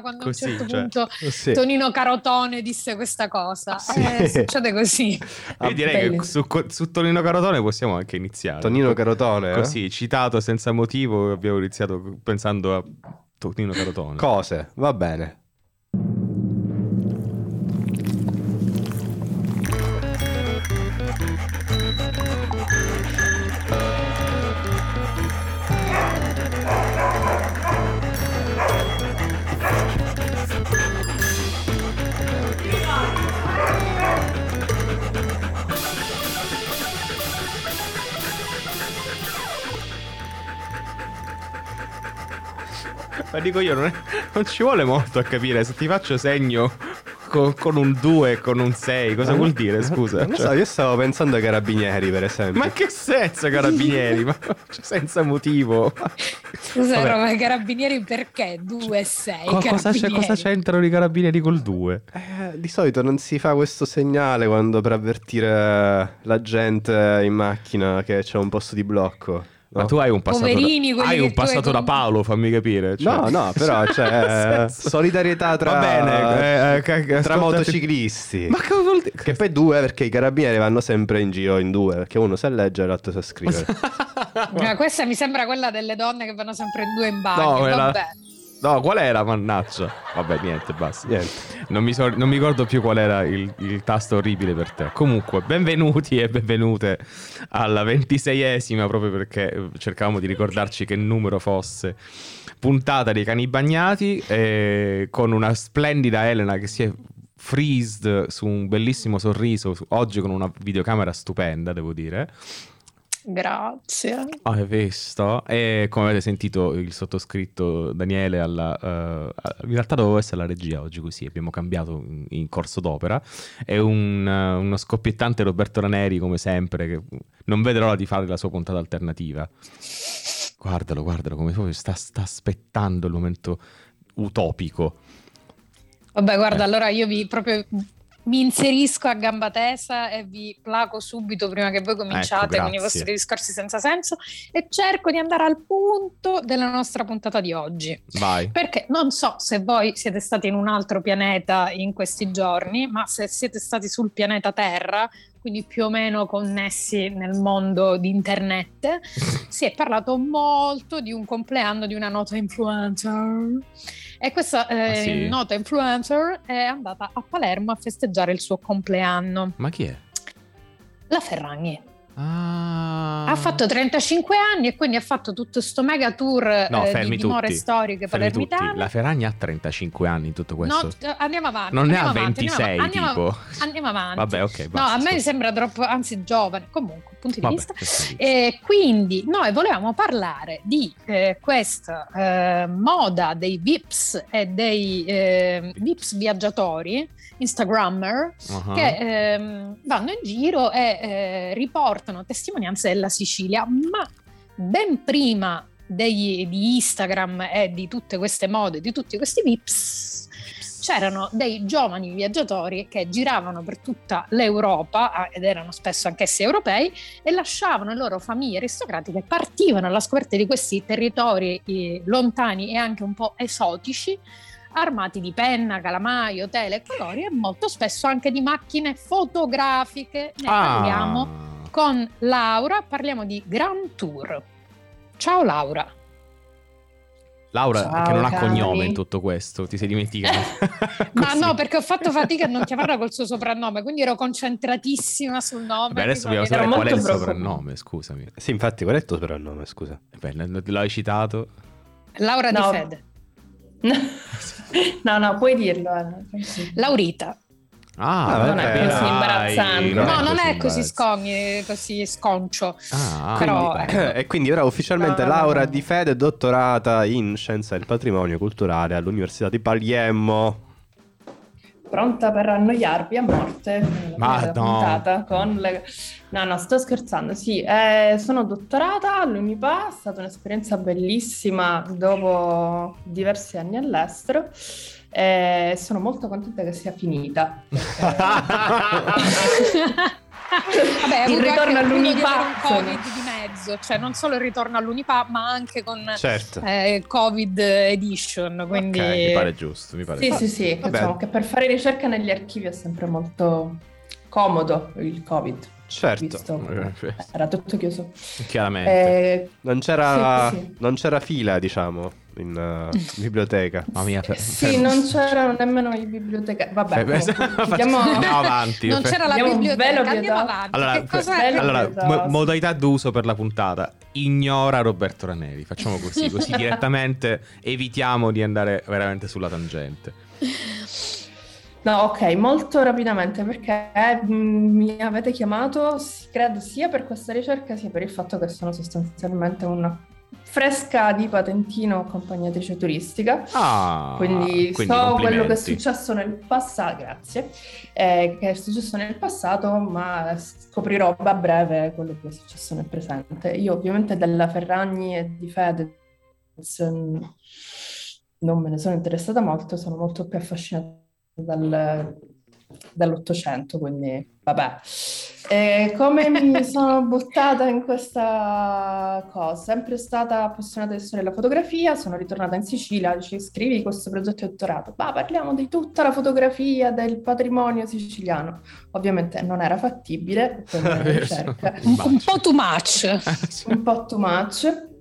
quando Così, a un certo cioè, punto Sì. Tonino Carotone disse questa cosa. Sì. Eh, succede così. Io direi che su, su Tonino Carotone possiamo anche iniziare. Tonino Carotone. eh? Così, citato senza motivo, abbiamo iniziato pensando a Tonino Carotone. Cose, va bene. Dico io, non, è- non ci vuole molto a capire. Se ti faccio segno con, con un 2 e con un 6, cosa vuol dire? Scusa. Non Cioè- so, io stavo pensando ai carabinieri, per esempio. ma che senso, carabinieri? Ma cioè, senza motivo. Scusa, Vabbè. Roma, i carabinieri perché? 2 e 6 Co- cosa, c'è- cosa c'entrano i carabinieri col 2? Eh, di solito non si fa questo segnale quando per avvertire la gente in macchina che c'è un posto di blocco. Ma no? tu hai un passato, Poverini, da, hai un passato hai da Paolo, fammi capire. cioè. No, no, però senso- solidarietà tra, Va bene, eh, eh, tra motociclisti. Ma cosa vuol dire? Che poi due perché i carabinieri vanno sempre in giro in due, perché uno sa leggere e l'altro sa scrivere. Ah, questa mi sembra quella delle donne che vanno sempre in due in bagno. No, Vabbè. No, qual era, mannaggia? Vabbè, niente, basta. Niente. Non mi, so- non mi ricordo più qual era il, il tasto orribile per te. Comunque, benvenuti e benvenute alla ventiseiesima, proprio perché eh, cercavamo di ricordarci che numero fosse. Puntata dei cani bagnati, eh, con una splendida Elena che si è freezed su un bellissimo sorriso, oggi con una videocamera stupenda, devo dire. Grazie. Hai visto? E come avete sentito il sottoscritto Daniele alla... eh, in realtà dovevo essere la regia oggi così, abbiamo cambiato in, in corso d'opera. È un, eh, uno scoppiettante Roberto Raneri come sempre, che non vede l'ora di fare la sua puntata alternativa. Guardalo, guardalo come proprio sta, sta aspettando il momento utopico. Vabbè, guarda, Eh. allora io vi proprio mi inserisco a gamba tesa e vi placo subito prima che voi cominciate Ecco, con i vostri discorsi senza senso e cerco di andare al punto della nostra puntata di oggi. Vai. Perché non so se voi siete stati in un altro pianeta in questi giorni, ma se siete stati sul pianeta Terra, quindi più o meno connessi nel mondo di internet, si è parlato molto di un compleanno di una nota influencer. E questa eh, Ah, sì? nota influencer è andata a Palermo a festeggiare il suo compleanno. Ma chi è? La Ferragni. Ah. Ha fatto 35 anni e quindi ha fatto tutto sto mega tour No, eh, di dimore tutti. storiche palermitane. La Ferragni ha 35 anni in tutto questo. No, t- andiamo avanti. non ne ha avanti, 26 andiamo, tipo. Andiamo, avanti. Vabbè, ok. no, basta, a me sembra troppo, anzi giovane. Comunque, punti di Vabbè, vista. questo è lì. E quindi noi volevamo parlare di eh, questa eh, moda dei VIPs e dei eh, VIPs viaggiatori, Instagrammer, Ah. che ehm, vanno in giro e eh, riportano testimonianze della Sicilia, ma ben prima degli- di Instagram e di tutte queste mode, di tutti questi VIPs, c'erano dei giovani viaggiatori che giravano per tutta l'Europa, ed erano spesso anch'essi europei, e lasciavano le loro famiglie aristocratiche, partivano alla scoperta di questi territori eh, lontani e anche un po' esotici, armati di penna, calamaio, tele, colori e molto spesso anche di macchine fotografiche. Ne Ah. parliamo con Laura, parliamo di Grand Tour. Ciao Laura. Laura, Ciao, che non ha cari. cognome in tutto questo, ti sei dimenticato. Ma no, perché ho fatto fatica a non chiamarla col suo soprannome, quindi ero concentratissima sul nome. Beh, adesso dobbiamo sapere qual è il soprannome, scusami. Sì, infatti, qual è il tuo soprannome, scusa? Beh, n- l'hai citato. Laura No. di Fede. no, no, puoi dirlo. Anna. Laurita. Ah, non è vabbè, così dai, imbarazzante. No, non è così scogni, così sconcio. Ah, Però, quindi- ecco. E quindi ora ufficialmente No, Laura no. Di Fede, dottorata in Scienza del Patrimonio Culturale all'Università di Palermo. Pronta per annoiarvi a morte Ma no. puntata con le... No, no, sto scherzando, sì. eh, sono dottorata all'Unipa, è stata un'esperienza bellissima dopo diversi anni all'estero e sono molto contenta che sia finita. Vabbè, il ritorno all'Unipa. Covid di mezzo, cioè non solo il ritorno all'Unipa, ma anche con Certo. eh, Covid Edition. Quindi Ok, mi pare giusto, mi pare Sì, giusto. sì, sì, diciamo che per fare ricerca negli archivi è sempre molto comodo il Covid, Certo. visto Eh, era tutto chiuso. Chiaramente. Eh, Non c'era, Sì, sì. non c'era fila, diciamo, in uh, biblioteca. Mamma mia. per- sì, per- non c'erano nemmeno i bibliotecari. Vabbè, andiamo avanti. non c'era la biblioteca, andiamo avanti. Allora, che cosa velo allora, mo- modalità d'uso per la puntata. Ignora Roberto Raneri. Facciamo così, così direttamente evitiamo di andare veramente sulla tangente. No, ok, molto rapidamente perché mm, mi avete chiamato, credo sia per questa ricerca sia per il fatto che sono sostanzialmente una fresca di patentino accompagnatrice turistica. Ah, Quindi, so quello che è successo nel passato, grazie, eh, che è successo nel passato, ma scoprirò a breve quello che è successo nel presente. Io ovviamente della Ferragni e di Fedez mm, non me ne sono interessata molto, sono molto più affascinata dal- dall'Ottocento, quindi vabbè. E come mi sono buttata in questa cosa? Sempre stata appassionata di storia della fotografia, sono ritornata in Sicilia, dice scrivi questo progetto di dottorato, ma parliamo di tutta la fotografia del patrimonio siciliano. Ovviamente non era fattibile un po' too much. un po' too much.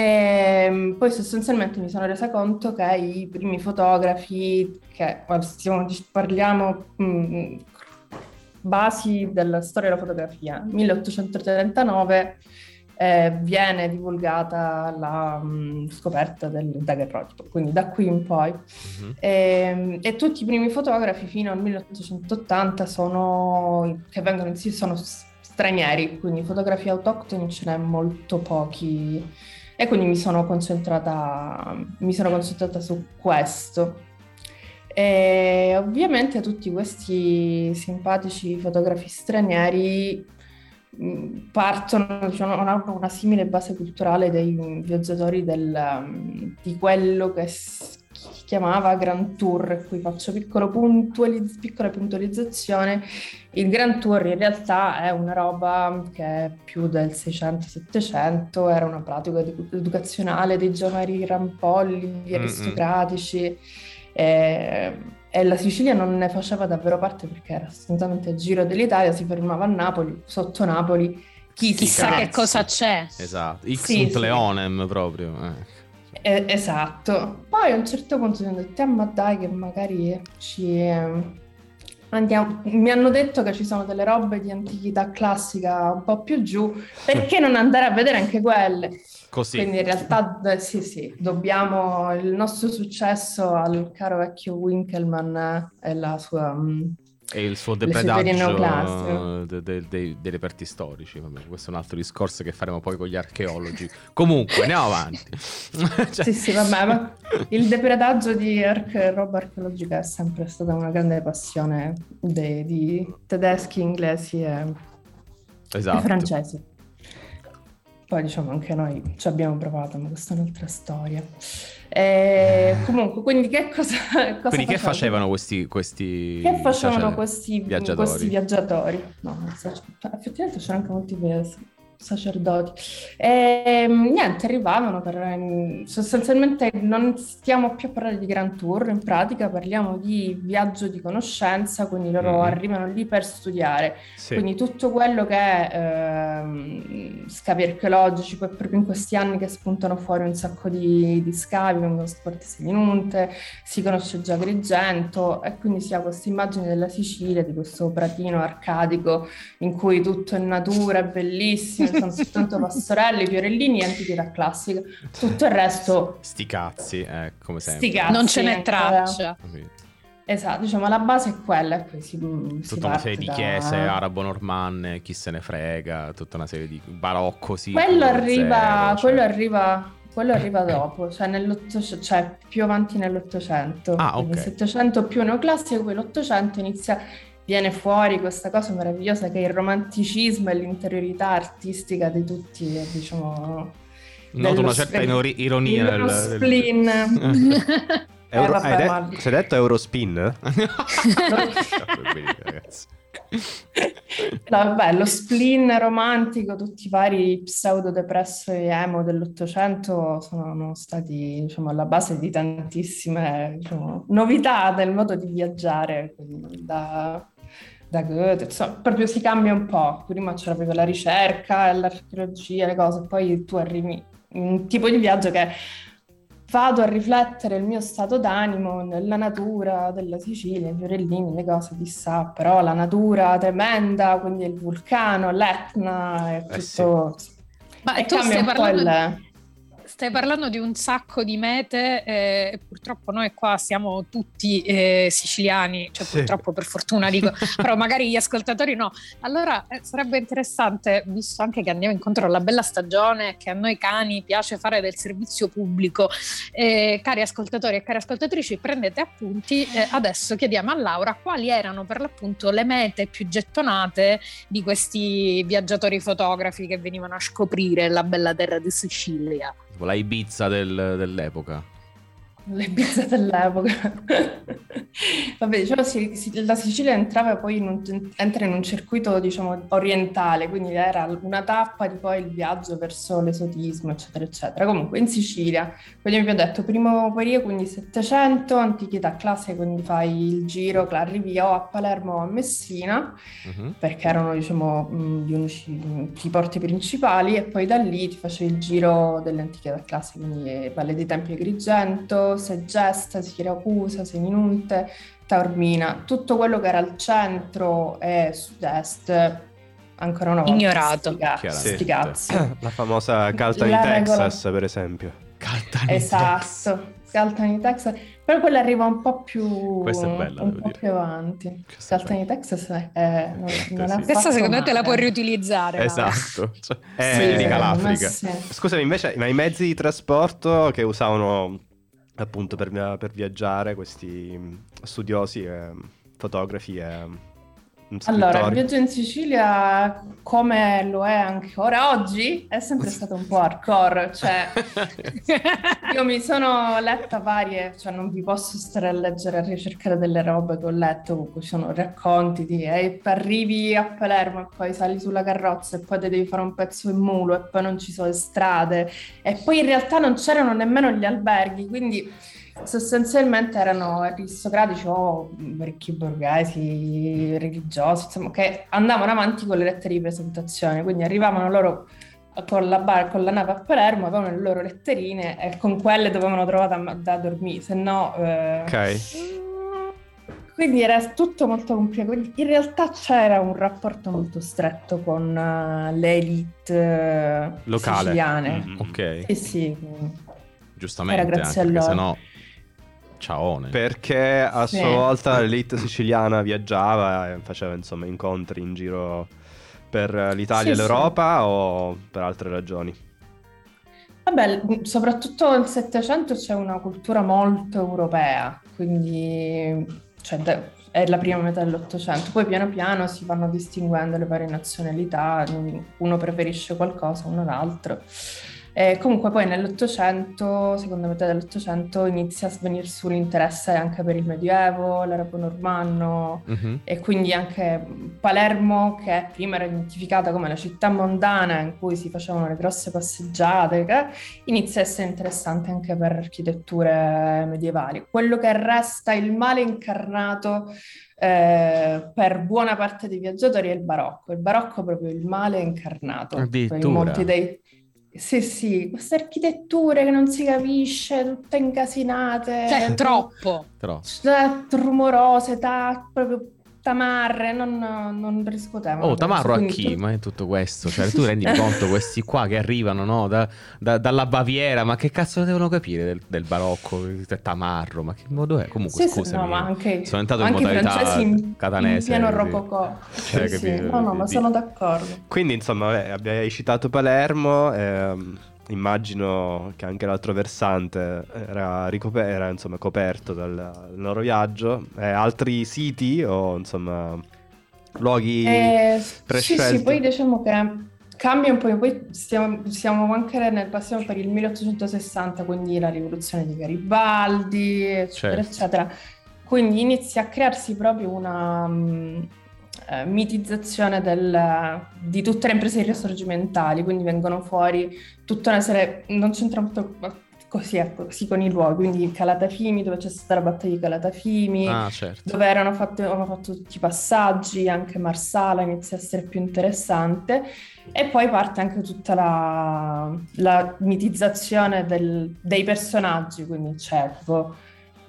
E poi sostanzialmente mi sono resa conto che i primi fotografi, che stiamo- parliamo mh, basi della storia della fotografia, 1839 eh, viene divulgata la mh, scoperta del daguerrotipo, quindi da qui in poi. Mhm. E, e tutti i primi fotografi fino al 1880 sono, che vengono in sì, sono stranieri, quindi fotografi autoctoni ce n'è molto pochi e quindi mi sono concentrata, mi sono concentrata su questo. E ovviamente tutti questi simpatici fotografi stranieri mh, partono, diciamo, hanno una simile base culturale dei viaggiatori del, um, di quello che chiamava Grand Tour, qui faccio piccolo puntualiz- piccola puntualizzazione. Il Grand Tour in realtà è una roba che è più del 600-700, era una pratica edu- educazionale dei giovani rampolli, aristocratici. E, e la Sicilia non ne faceva davvero parte perché era sostanzialmente il giro dell'Italia, si fermava a Napoli, sotto Napoli chi si Chissà che cosa c'è. Esatto, X Sì, sunt sì. leonem proprio. eh. Eh, esatto. Poi a un certo punto mi hanno detto, "Ah, ma dai che magari ci ehm, andiamo. Mi hanno detto che ci sono delle robe di antichità classica un po' più giù, perché non andare a vedere anche quelle? Così. Quindi in realtà sì, sì, dobbiamo il nostro successo al caro vecchio Winkelmann e la sua... mm, E il suo depredaggio eh, de- de- dei- reperti storici. Vabbè, questo è un altro discorso che faremo poi con gli archeologi. Comunque, andiamo avanti. Cioè- Sì, sì, vabbè, ma il depredaggio di arche- roba archeologica è sempre stata una grande passione dei- di tedeschi, inglesi e, e Esatto. francesi. Poi diciamo anche noi ci abbiamo provato, ma questa è un'altra storia. E, comunque, quindi che cosa, cosa Quindi che facevano? facevano questi, questi Che facevano questi viaggiatori? questi viaggiatori? No, so, cioè, effettivamente c'erano anche molti eh, sacerdoti. E, niente, arrivavano per... ehm, Sostanzialmente non stiamo più a parlare di Grand Tour, in pratica parliamo di viaggio di conoscenza, quindi loro Mhm. arrivano lì per studiare. Sì. Quindi tutto quello che è ehm, scavi archeologici, poi proprio in questi anni che spuntano fuori un sacco di, di scavi, vengono scoperti Selinunte, si conosce già Agrigento e quindi si ha questa immagine della Sicilia, di questo pratino arcadico in cui tutto è natura, è bellissimo, ci sono soltanto pastorelli, fiorellini e antichità classica. Tutto il resto, Sti cazzi, eh, come sempre. sti cazzi. non ce n'è ancora. traccia. Quindi, Esatto, diciamo la base è quella e poi si, si Tutta una serie di da- chiese arabo-normanne, chi se ne frega, tutta una serie di barocco, sì. Quello arriva, zero, cioè. quello arriva, quello arriva dopo, cioè, nell'Ottocento, cioè più avanti nell'Ottocento. Ah, Quindi ok. il Settecento più neoclassico, poi l'Ottocento inizia, viene fuori questa cosa meravigliosa che è il romanticismo e l'interiorità artistica di tutti, eh, diciamo... Noto una certa inori- ironia dello nel... del- spleen. Euro- vabbè, hai de- ma- è detto Eurospin? Bellissimo, ragazzi. No, vabbè, lo spleen romantico, tutti i vari pseudo depresso e emo dell'Ottocento sono stati diciamo, alla base di tantissime diciamo, novità del modo di viaggiare, da, da Goethe, insomma, proprio si cambia un po'. Prima c'era proprio la ricerca, l'archeologia, le cose, poi tu arrivi in un tipo di viaggio che vado a riflettere il mio stato d'animo nella natura della Sicilia, i fiorellini, le cose, chissà, però la natura tremenda, quindi il vulcano, l'Etna, è tutto... Eh sì. Ma e tu stai parlando... Il stai parlando di un sacco di mete e eh, purtroppo noi qua siamo tutti eh, siciliani, cioè sì. purtroppo per fortuna dico, però magari gli ascoltatori no. Allora eh, sarebbe interessante, visto anche che andiamo incontro alla bella stagione, che a noi cani piace fare del servizio pubblico, eh, cari ascoltatori e cari ascoltatrici, prendete appunti. Eh, adesso chiediamo a Laura quali erano per l'appunto le mete più gettonate di questi viaggiatori fotografi che venivano a scoprire la bella terra di Sicilia tipo la Ibiza del, dell'epoca. L'Ibiza dell'epoca. Vabbè, diciamo, si, si, la Sicilia entrava poi in un, entra in un circuito, diciamo, orientale, quindi era una tappa di poi il viaggio verso l'esotismo, eccetera, eccetera. Comunque in Sicilia, quindi vi ho detto, primo periodo, quindi 700, antichità classica, quindi fai il giro, arrivi o a Palermo o a Messina, uh-huh. perché erano, diciamo, gli unici i porti principali, e poi da lì ti facevi il giro delle antichità classiche, quindi Valle dei Templi Agrigento, Segesta, Siracusa, Seminunte, Taormina, tutto quello che era al centro e sud-est ancora una volta ignorato. Sti, cazzi. La famosa Caltani, Texas, regola... per esempio. Caltani, esatto. Caltani, Texas, però quella arriva un po' più, Questa è bella, un po' dire. più avanti. Caltani, Texas è, non, non è Questa secondo me te la puoi riutilizzare. Esatto, cioè, è sì, l'Africa. Sì. Scusami, invece, ma i mezzi di trasporto che usavano appunto per, per viaggiare questi mm, studiosi e fotografi e allora, il viaggio in Sicilia, come lo è anche ora oggi, è sempre stato un po' hardcore. Cioè, io mi sono letta varie, cioè non vi posso stare a leggere, a ricercare delle robe che ho letto, comunque sono racconti di e arrivi a Palermo e poi sali sulla carrozza e poi devi fare un pezzo in mulo e poi non ci sono le strade e poi in realtà non c'erano nemmeno gli alberghi, quindi sostanzialmente erano aristocratici o ricchi borghesi, religiosi, insomma, che andavano avanti con le lettere di presentazione, quindi arrivavano loro con la, bar, con la nave a Palermo, avevano le loro letterine e con quelle dovevano trovare da, da dormire, se no... Eh... Ok. Quindi era tutto molto complicato. In realtà c'era un rapporto molto stretto con uh, le elite uh, Locale. siciliane. Mm, ok. Sì, sì. Giustamente, era grazie a loro. No Ciaone. Perché a sua volta l'elite siciliana viaggiava e faceva insomma incontri in giro per l'Italia sì, e l'Europa sì. o per altre ragioni? Vabbè, soprattutto nel Settecento c'è una cultura molto europea, quindi cioè, è la prima metà dell'Ottocento. Poi piano piano si vanno distinguendo le varie nazionalità, uno preferisce qualcosa, uno l'altro. E comunque poi nell'Ottocento, seconda metà dell'Ottocento, inizia a svenire su l'interesse anche per il Medioevo, l'arabo normanno uh-huh. e quindi anche Palermo, che prima era identificata come la città mondana in cui si facevano le grosse passeggiate, inizia a essere interessante anche per architetture medievali. Quello che resta il male incarnato eh, per buona parte dei viaggiatori è il barocco. Il barocco è proprio il male incarnato. Addirittura. molti dei sì, sì, queste architetture che non si capisce, tutte incasinate. Cioè, troppo. troppo. rumorose, ta- proprio tamarre, non, non riscuotevano. Oh, tamarro a chi? Ma è tutto questo? Cioè, tu rendi conto questi qua che arrivano no? da, da, dalla Baviera, ma che cazzo devono capire del, del barocco? Tamarro, ma che modo è? Comunque, sì, scusami, no, ma anche, sono entrato in modalità in, catanese. In pieno rococò. Cioè, sì, sì. No, no, ma sono d'accordo. Quindi, insomma, vabbè, abbiamo citato Palermo. Ehm immagino che anche l'altro versante era, ricoper- era insomma, coperto dal, dal loro viaggio. Eh, altri siti o insomma luoghi eh, prescelti? Sì, sì, poi diciamo che cambia un po', poi stiamo, siamo anche nel passiamo per il 1860, quindi la rivoluzione di Garibaldi, eccetera, certo. eccetera. Quindi inizia a crearsi proprio una eh, mitizzazione del, di tutte le imprese risorgimentali, quindi vengono fuori tutta una serie, non c'entra molto così, ecco, così con i luoghi, quindi Calatafimi, dove c'è stata la battaglia di Calatafimi, Ah, certo. dove erano avevano fatto tutti i passaggi, anche Marsala inizia a essere più interessante e poi parte anche tutta la, la mitizzazione del- dei personaggi, quindi c'è tipo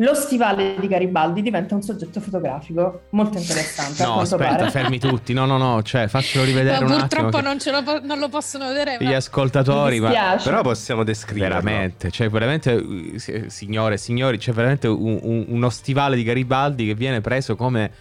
lo stivale di Garibaldi diventa un soggetto fotografico molto interessante No, aspetta, pare. fermi tutti. No, no, no, cioè, faccelo rivedere Ma un attimo. purtroppo non, ce lo po- non lo possono vedere. Gli ma- ascoltatori, Mi ma. Però possiamo descriverlo. veramente, cioè veramente, si- signore e signori, c'è veramente un- un- uno stivale di Garibaldi che viene preso come...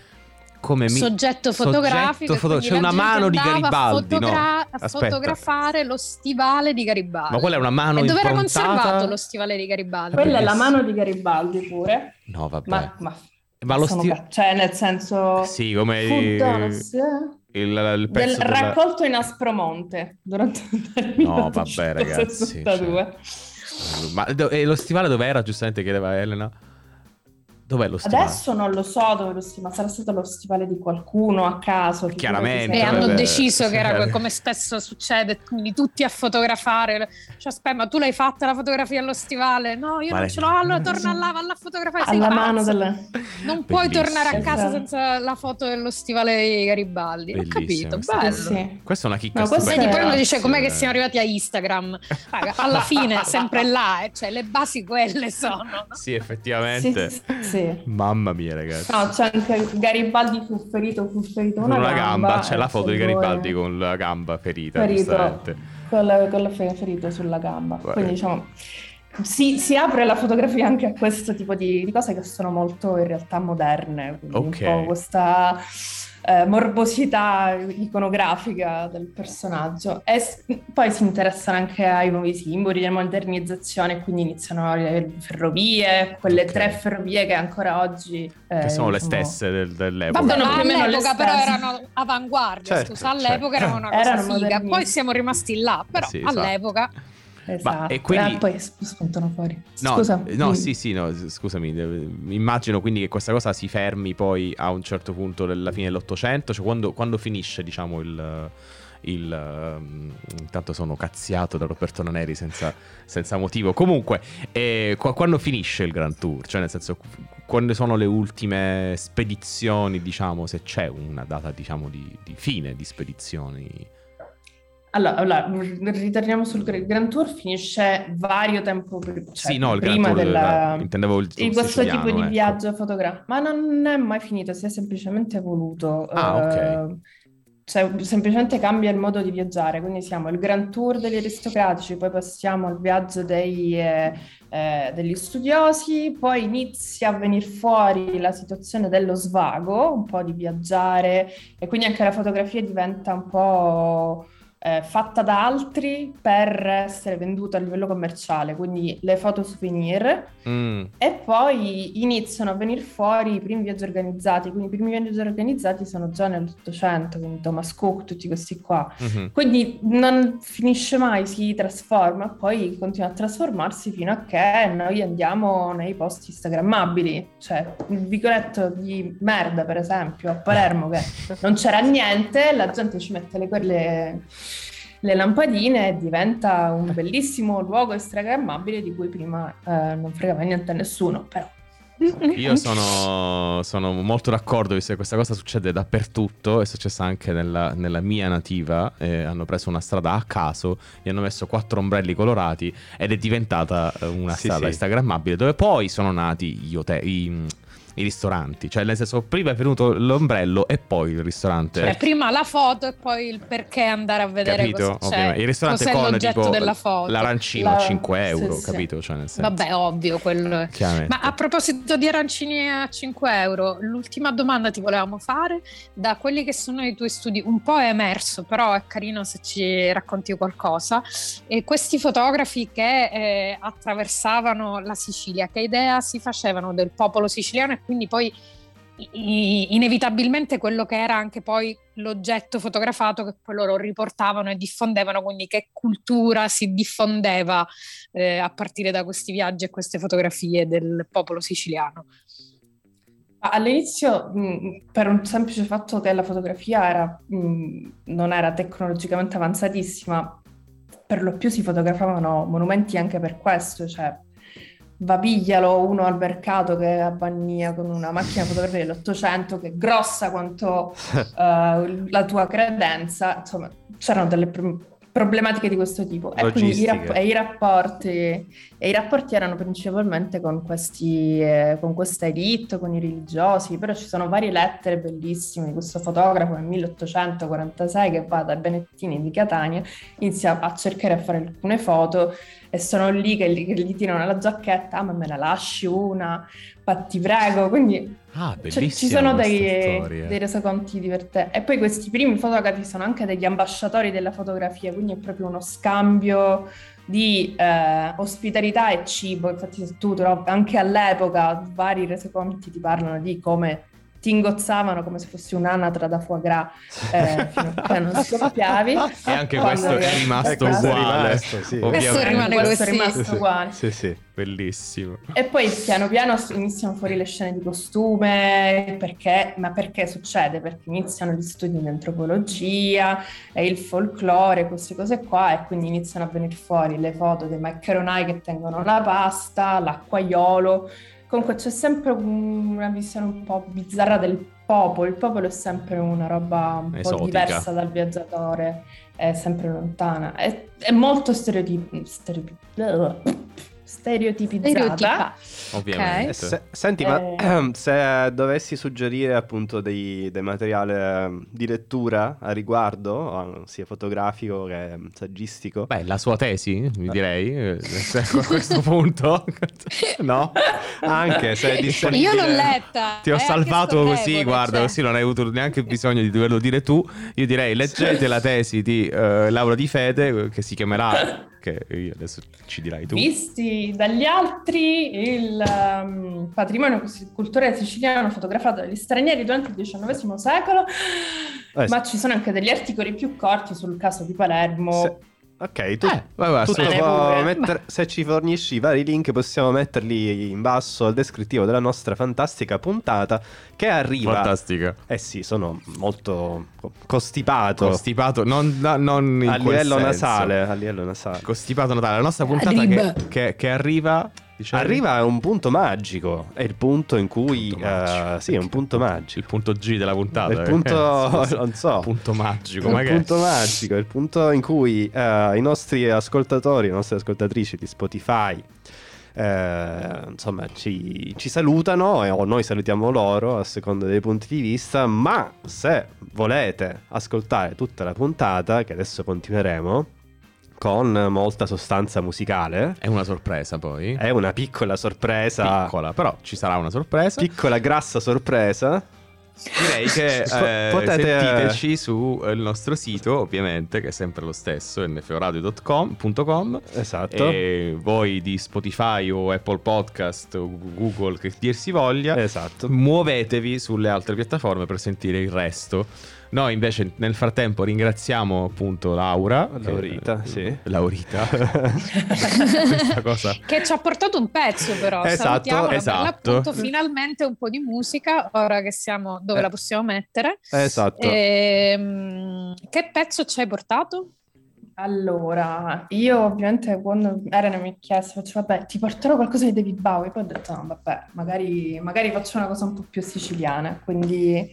come mi- soggetto fotografico. soggetto foto- C'è una mano di Garibaldi, no? fotogra- a Aspetta. fotografare lo stivale di Garibaldi. Ma quella è una mano e dove era conservato lo stivale di Garibaldi? Quella è la mano di Garibaldi pure, No, vabbè. ma, ma Ma lo sono sti- ca- cioè nel senso Sì, come Fuddanos, eh? il, il del pezzo della- raccolto in Aspromonte durante il No, vabbè, ragazzi, 1862. Ma e lo stivale dove era? Giustamente chiedeva Elena. Dov'è lo stivale? Adesso non lo so dove lo stivale, sarà stato lo stivale di qualcuno a caso. Chiaramente, E hanno deciso che era come spesso succede, quindi tutti a fotografare. Cioè, aspetta, ma tu l'hai fatta la fotografia allo stivale? No, io Ma non ce l'ho. Allora torna là, valla a fotografare. Alla pazzo. mano del... Non puoi Bellissimo. tornare a casa Esatto. senza la foto dello stivale di Garibaldi. Ho Bellissimo, capito, questa bello. Sì. Questa è una chicca No, stupenda. Vedi, poi uno dice com'è che siamo arrivati a Instagram. Raga, alla fine sempre là, eh, cioè le basi quelle sono. no? Sì, effettivamente. Sì, sì. Mamma mia, ragazzi. No, c'è anche Garibaldi fu ferito, fu ferito con una, una gamba, c'è e la foto di Garibaldi con la gamba ferita, Ferito. con la, con la fe- ferito sulla gamba. Guarda. Quindi diciamo si, si apre la fotografia anche a questo tipo di, di cose che sono molto in realtà moderne, quindi Ok. un po' questa eh, morbosità iconografica del personaggio. E s- poi si interessano anche ai nuovi simboli, alla modernizzazione, quindi iniziano le ferrovie, quelle Ok. tre ferrovie che ancora oggi... eh, Che sono le diciamo, stesse del- dell'epoca. Vabbè, Sono ma più o meno le all'epoca però erano avanguardia, Certo, scusa, all'epoca certo. erano una cosa Erano figa, poi siamo rimasti là, però Sì, esatto. Esatto. e quindi- Eh, poi sp- spuntano fuori. No, Scusa. no, sì, sì, no, scusami, eh, immagino quindi che questa cosa si fermi poi a un certo punto della fine dell'Ottocento, cioè quando, quando finisce, diciamo, il... il ehm, intanto sono cazziato da Roberto Naneri senza, senza motivo. Comunque, eh, qua- quando finisce il Grand Tour? Cioè, nel senso, qu- quando sono le ultime spedizioni, diciamo, se c'è una data, diciamo, di, di fine di spedizioni. Allora, allora, ritorniamo sul Gra- Grand Tour, finisce vario tempo cioè, sì, no, il Grand prima Tour, della... intendevo il tour questo tipo siciliano, di ecco. viaggio fotografico, ma non è mai finito, si è semplicemente evoluto. Ah, ok. eh, cioè, semplicemente cambia il modo di viaggiare, quindi siamo il Grand Tour degli aristocratici, poi passiamo al viaggio dei, eh, eh, degli studiosi, poi inizia a venire fuori la situazione dello svago, un po' di viaggiare, e quindi anche la fotografia diventa un po' eh, fatta da altri per essere venduta a livello commerciale, quindi le foto souvenir. Mm, E poi iniziano a venire fuori i primi viaggi organizzati, quindi i primi viaggi organizzati sono già nell'Ottocento, quindi Thomas Cook, tutti questi qua. mhm. Quindi non finisce mai, si trasforma, poi continua a trasformarsi fino a che noi andiamo nei posti instagrammabili, cioè il vicoletto di merda per esempio a Palermo che non c'era niente, la gente ci mette le, quelle, le lampadine diventa un bellissimo luogo instagrammabile di cui prima eh, non fregava niente a nessuno, però... Io sono, sono molto d'accordo, visto che questa cosa succede dappertutto, è successa anche nella, nella mia nativa, eh, hanno preso una strada a caso, gli hanno messo quattro ombrelli colorati ed è diventata eh, una Sì, strada sì. instagrammabile, dove poi sono nati gli hotel, i, i ristoranti, cioè nel senso prima è venuto l'ombrello e poi il ristorante. Cioè, prima la foto e poi il perché andare a vedere capito? cosa c'è, Ovviamente. Il ristorante cos'è con tipo della foto. l'arancino La- a 5 euro, sì, capito? Cioè, nel senso, Vabbè, ovvio quello. Ma a proposito di arancini a 5 euro, l'ultima domanda ti volevamo fare, da quelli che sono i tuoi studi, un po' è emerso, però è carino se ci racconti qualcosa, e questi fotografi che eh, attraversavano la Sicilia, che idea si facevano del popolo siciliano e quindi poi inevitabilmente quello che era anche poi l'oggetto fotografato che poi loro riportavano e diffondevano, quindi che cultura si diffondeva eh, a partire da questi viaggi e queste fotografie del popolo siciliano. All'inizio, mh, per un semplice fatto che la fotografia era, mh, non era tecnologicamente avanzatissima, per lo più si fotografavano monumenti anche per questo, cioè va piglialo uno al mercato che abbania con una macchina fotografica dell'Ottocento che è grossa quanto uh, la tua credenza, insomma c'erano delle problematiche di questo tipo. E quindi i, rapp- e i, rapporti, e i rapporti erano principalmente con, questi, eh, con questa elite, con i religiosi, però ci sono varie lettere bellissime di questo fotografo nel 1846 che va dai Benettini di Catania, inizia a cercare a fare alcune foto e sono lì che gli, che gli tirano la giacchetta, ah, ma me la lasci una, ma ti prego, quindi ah, cioè, ci sono dei, dei resoconti divertenti. E poi questi primi fotografi sono anche degli ambasciatori della fotografia, quindi è proprio uno scambio di eh, ospitalità e cibo. Infatti, se tu trovi anche all'epoca vari resoconti ti parlano di come ti ingozzavano come se fossi un'anatra da foie gras eh, fino a che non scoppiavi. E anche questo è rimasto questo uguale. È rimasto, sì. Questo rimane questo. È rimasto uguale. Sì, sì. Bellissimo. E poi piano piano iniziano fuori le scene di costume, perché, ma perché succede? Perché iniziano gli studi di antropologia e il folklore, queste cose qua, e quindi iniziano a venire fuori le foto dei maccheronai che tengono la pasta, l'acquaiolo, Comunque c'è sempre una visione un po' bizzarra del popolo, il popolo è sempre una roba un Esotica. po' diversa dal viaggiatore, è sempre lontana, è, è molto stereotip- stereotip- stereotipizzata. Stereotipa. Ovviamente. Okay. Se, senti, ma eh... se dovessi suggerire appunto dei, dei materiali ehm, di lettura a riguardo, sia fotografico che saggistico. Beh, la sua tesi, mi eh. direi, eh, a questo punto. no? Anche se è disponibile. Io l'ho letta. Ti ho salvato così, guarda, cioè. così non hai avuto neanche bisogno di doverlo dire tu. Io direi leggete la tesi di uh, Laura Di Fede, che si chiamerà che io adesso ci dirai tu. Visti dagli altri, il um, patrimonio culturale siciliano fotografato dagli stranieri durante il XIX secolo, eh, ma ci sono anche degli articoli più corti sul caso di Palermo. Se Ok, tu, eh, vai, tutto mettere, se ci fornisci i vari link possiamo metterli in basso al descrittivo della nostra fantastica puntata che arriva... Fantastica. Eh sì, sono molto costipato. Costipato, non, no, non a livello nasale. A livello nasale. Costipato natale. La nostra puntata che, che, che arriva Diciamo. Arriva a un punto magico, è il punto in cui... Punto uh, sì, è un punto magico. Il punto G della puntata. Il punto, eh, non so. punto magico. Il punto magico, il punto in cui uh, i nostri ascoltatori, le nostre ascoltatrici di Spotify... Eh, insomma ci, ci salutano o noi salutiamo loro a seconda dei punti di vista ma se volete ascoltare tutta la puntata che adesso continueremo con molta sostanza musicale. È una sorpresa poi. È una piccola sorpresa. Piccola, però ci sarà una sorpresa. Piccola, grassa sorpresa. Direi che eh, potete sentiteci sul nostro sito, ovviamente, che è sempre lo stesso, nforadio.com. Esatto. E voi di Spotify o Apple Podcast o Google, che dir si voglia, esatto. muovetevi sulle altre piattaforme per sentire il resto. Noi invece nel frattempo ringraziamo appunto Laura. Laurita, che, sì. Laurita. cosa. Che ci ha portato un pezzo però. Esatto, esatto. finalmente un po' di musica, ora che siamo dove eh. la possiamo mettere. Esatto. E, ehm, che pezzo ci hai portato? Allora, io ovviamente quando Elena mi ha chiesto, faccio, vabbè, ti porterò qualcosa di David Bowie, poi ho detto, no, vabbè, magari, magari faccio una cosa un po' più siciliana, quindi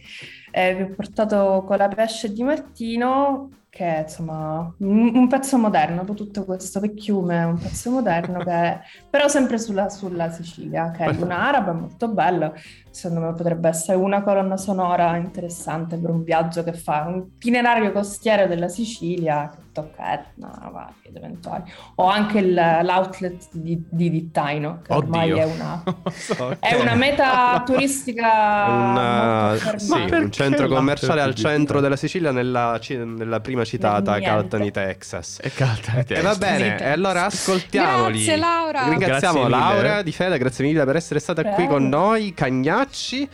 eh, vi ho portato con la pesce di Martino, che è insomma un, un pezzo moderno, dopo tutto questo vecchiume, un pezzo moderno che è, però sempre sulla, sulla Sicilia, che è una araba molto bella, secondo me potrebbe essere una colonna sonora interessante per un viaggio che fa, un itinerario costiero della Sicilia che tocca Etna, vari ed eventuali, o anche il, l'outlet di, di Dittaino, che Oddio. ormai è una, so, è una meta turistica una, sì, un centro commerciale al centro della Sicilia nella, nella prima citata Caltani, Texas. E Caltani, Texas. E va bene, e allora ascoltiamoli. Grazie Laura. Ringraziamo grazie Laura di Fede, grazie mille per essere stata Prego. qui con noi, Cagnacci.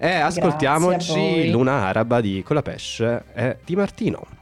E ascoltiamoci Luna Araba di Colapesce e di Martino.